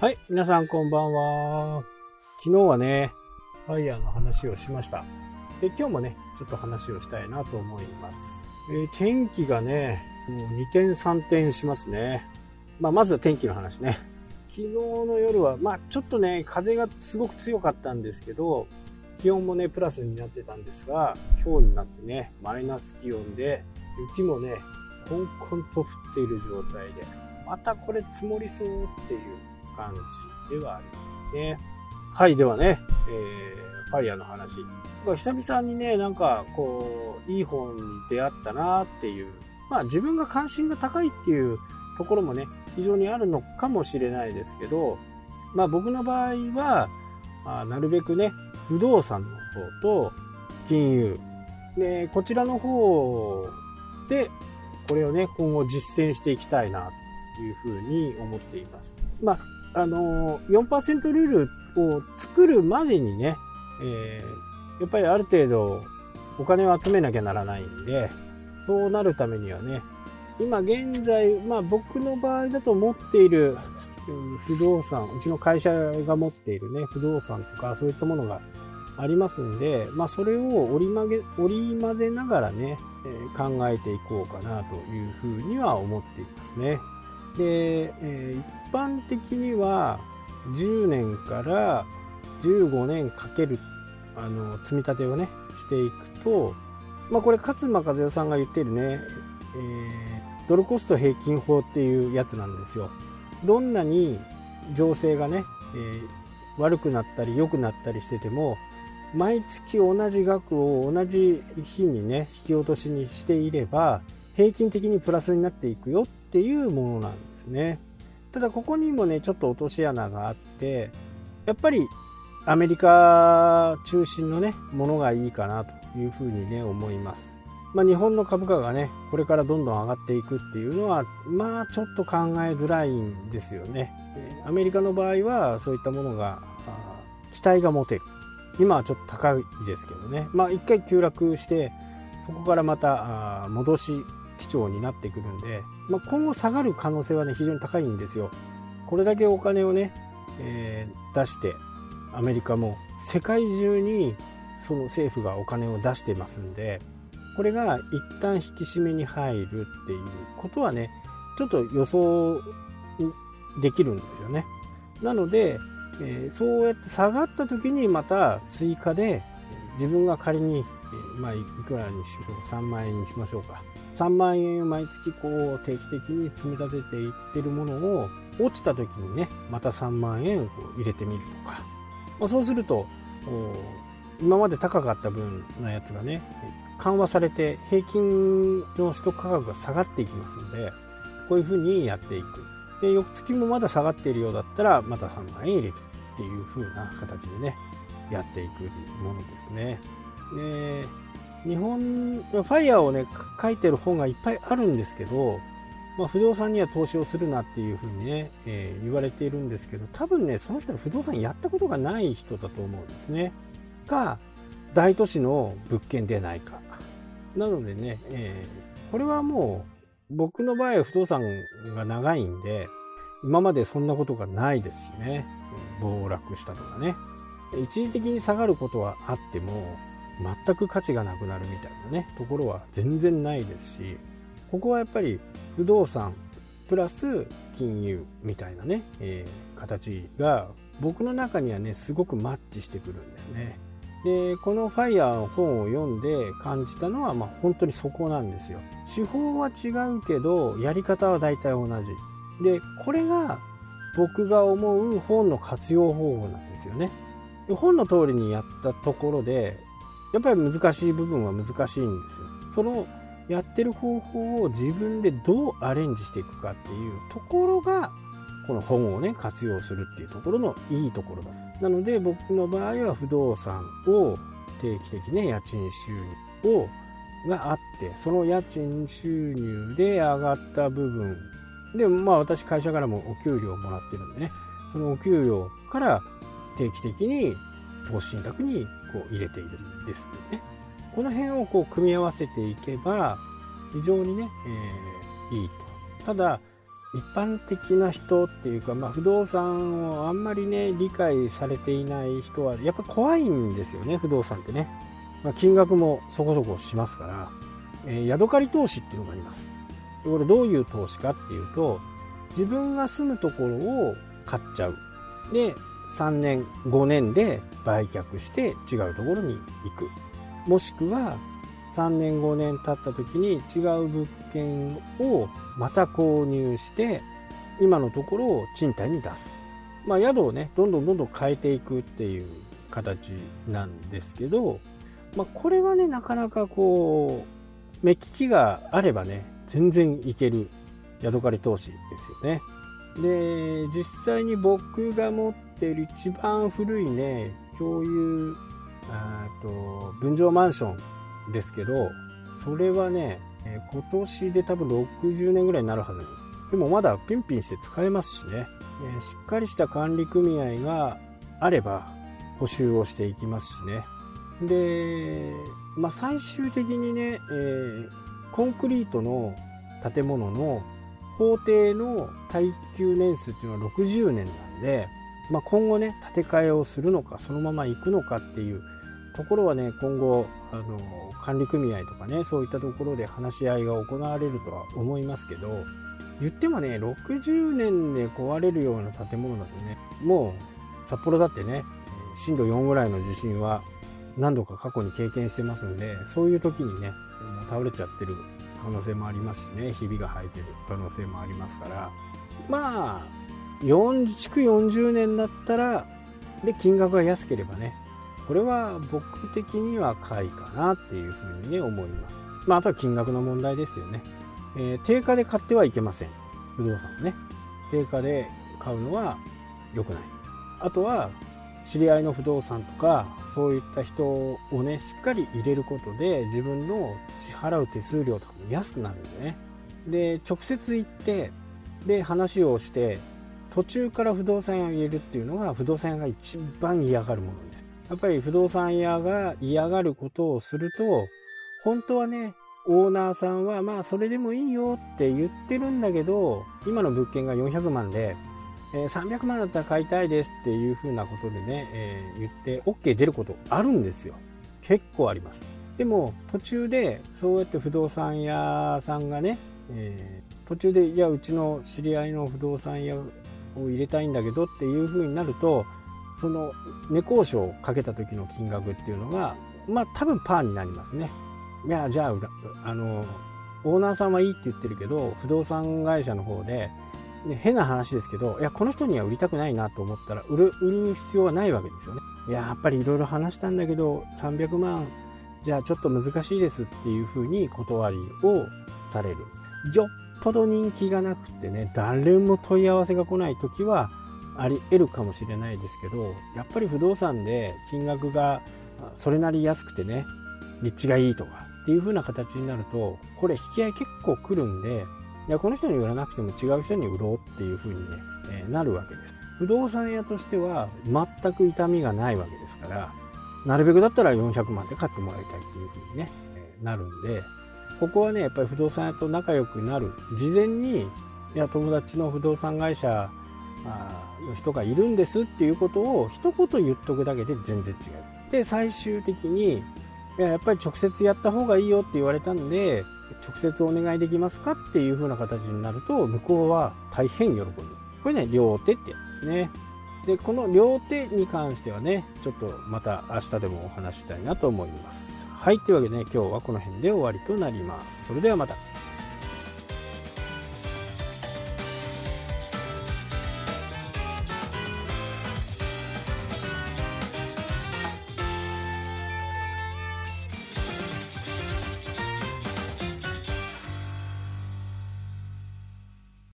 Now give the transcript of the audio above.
はい、皆さんこんばんは。昨日はね、ファイヤーの話をしました。で、今日もね、ちょっと話をしたいなと思います。えー天気がね、もう2点3点しますね。まあ、まずは天気の話ね。昨日の夜は、まあ、ちょっとね、風がすごく強かったんですけど、気温もね、プラスになってたんですが、今日になってね、マイナス気温で、雪もね、コンコンと降っている状態で、またこれ積もりそうっていう感じではありますね。はい、ではね、えー、ファイヤーの話。久々にね、なんか、こう、いい本に出会ったなっていう、まあ自分が関心が高いっていうところもね、非常にあるのかもしれないですけど、まあ僕の場合は、あなるべくね、不動産の方と金融。で、こちらの方で、これをね、今後実践していきたいなというふうに思っています。まあ、あのー、4%ルールを作るまでにね、えー、やっぱりある程度お金を集めなきゃならないんで、そうなるためにはね、今現在、まあ僕の場合だと持っている不動産、うちの会社が持っているね、不動産とかそういったものがありますんで、まあそれを織り曲げ、織り交ぜながらね、え考えていこうかなというふうには思っていますね。で、えー一般的には10年から15年かけるあの積み立てをねしていくと、まあ、これ勝間和代さんが言ってるね、えードルコスト平均法っていうやつなんですよ。どんなに情勢がね、えー悪くなったり良くなったりしてても毎月同じ額を同じ日にね引き落としにしていれば平均的にプラスになっていくよっていうものなんですね。ただここにもねちょっと落とし穴があってやっぱりアメリカ中心のねものがいいかなというふうにね思います。まあ、日本の株価がねこれからどんどん上がっていくっていうのはまあちょっと考えづらいんですよね。アメリカの場合はそういったものが期待が持てる。今はちょっと高いですけどね。まあ一回急落してそこからまた戻し基調になってくるんで、まあ、今後下がる可能性はね非常に高いんですよ。これだけお金をね、えー出してアメリカも世界中にその政府がお金を出してますんでこれが一旦引き締めに入るっていうことはねちょっと予想できるんですよねなので、えーそうやって下がった時にまた追加で自分が仮に、えまあ、いくらにしましょうか3万円にしましょうか3万円毎月こう定期的に積み立てていってるものを落ちた時にねまた3万円こう入れてみるとか、まあ、そうするとお今まで高かった分のやつがね緩和されて平均の取得価格が下がっていきますのでこういうふうにやっていく。で翌月もまだ下がっているようだったらまた3万円入れるっていう風な形でねやっていくものですね。で日本ファイヤーをね書いてる本がいっぱいあるんですけど、まあ、不動産には投資をするなっていうふうにね、えー言われているんですけど多分ねその人は不動産やったことがない人だと思うんですね。か大都市の物件でないか。なのでね、えーこれはもう僕の場合は不動産が長いんで今までそんなことがないですしね。暴落したとかね。一時的に下がることはあっても全く価値がなくなるみたいなねところは全然ないですしここはやっぱり不動産プラス金融みたいなね、えー形が僕の中にはねすごくマッチしてくるんですね。でこの「ファイヤーの本を読んで感じたのは、まあ、本当にそこなんですよ。手法は違うけどやり方は大体同じ。でこれが僕が思う本の活用方法なんですよね。本の通りにやったところでやっぱり難しい部分は難しいんですよ。そのやってる方法を自分でどうアレンジしていくかっていうところがこの本をね活用するっていうところのいいところだ。なので僕の場合は不動産を定期的ね家賃収入をがあってその家賃収入で上がった部分。でまあ私会社からもお給料をもらってるんでね。そのお給料から定期的に投資信託にこう入れているんですよね。この辺をこう組み合わせていけば非常にね、えーいいと。ただ一般的な人っていうか、まあ、不動産をあんまりね理解されていない人はやっぱ怖いんですよね不動産ってね、まあ、金額もそこそこしますから、えー、ヤドカリ投資っていうのがあります。これどういう投資かっていうと自分が住むところを買っちゃう。で3年5年で売却して違うところに行く。もしくは3年5年経った時に違う物件をまた購入して今のところを賃貸に出す、まあ、宿をねどんどんどんどん変えていくっていう形なんですけど、まあ、これはねなかなかこう目利きがあればね全然いける宿借り投資ですよね。で実際に僕が持っている一番古いね共有と分譲マンションですけどそれはね今年で多分60年ぐらいになるはずです。でもまだピンピンして使えますしね。しっかりした管理組合があれば補修をしていきますしね。で、まあ、最終的にね、えー、コンクリートの建物の法定の耐久年数っていうのは60年なんで、まあ、今後ね建て替えをするのかそのまま行くのかっていうところはね今後あの管理組合とかねそういったところで話し合いが行われるとは思いますけど言ってもね60年で壊れるような建物だとねもう札幌だってね震度4ぐらいの地震は何度か過去に経験してますんでそういう時にねもう倒れちゃってる可能性もありますしねひびが生えてる可能性もありますから。まあ築40年だったらで金額が安ければねこれは僕的には買いかなっていうふうにね思います。まああとは金額の問題ですよね、えー、定価で買ってはいけません。不動産をね。定価で買うのは良くない。あとは知り合いの不動産とかそういった人をねしっかり入れることで自分の支払う手数料とかも安くなるんでね。で直接行ってで話をして途中から不動産屋を入れるっていうのが不動産屋が一番嫌がるものですやっぱり不動産屋が嫌がることをすると本当はねオーナーさんはまあそれでもいいよって言ってるんだけど今の物件が400万でえー、300万だったら買いたいですっていうふうなことでね、えー、言って OK 出ることあるんですよ。結構あります。でも途中でそうやって不動産屋さんがね、えー、途中でいやうちの知り合いの不動産屋を入れたいんだけどっていうふうになるとその値交渉をかけた時の金額っていうのがまあ多分パーになりますね。いやじゃああのオーナーさんはいいって言ってるけど不動産会社の方でね、変な話ですけど、いや、この人には売りたくないなと思ったら、売る、売る必要はないわけですよね。いや、やっぱりいろいろ話したんだけど、300万、じゃあちょっと難しいですっていうふうに断りをされる。よっぽど人気がなくてね、誰も問い合わせが来ない時はあり得るかもしれないですけど、やっぱり不動産で金額がそれなり安くてね、立地がいいとかっていう風な形になると、これ引き合い結構来るんで、いやこの人に売らなくても違う人に売ろうっていう風にね、えー、なるわけです。不動産屋としては全く痛みがないわけですから、なるべくだったら400万で買ってもらいたいっていう風にね、えー、なるんで、ここはね、やっぱり不動産屋と仲良くなる。事前に、いや、友達の不動産会社の人がいるんですっていうことを一言言っとくだけで全然違う。で、最終的に、いや、やっぱり直接やった方がいいよって言われたんで、直接お願いできますかっていう風な形になると、向こうは大変喜ぶ。これね、両手ってやつですね。で、この両手に関してはね、ちょっとまた明日でもお話したいなと思います。はい、というわけでね、今日はこの辺で終わりとなります。それではまた。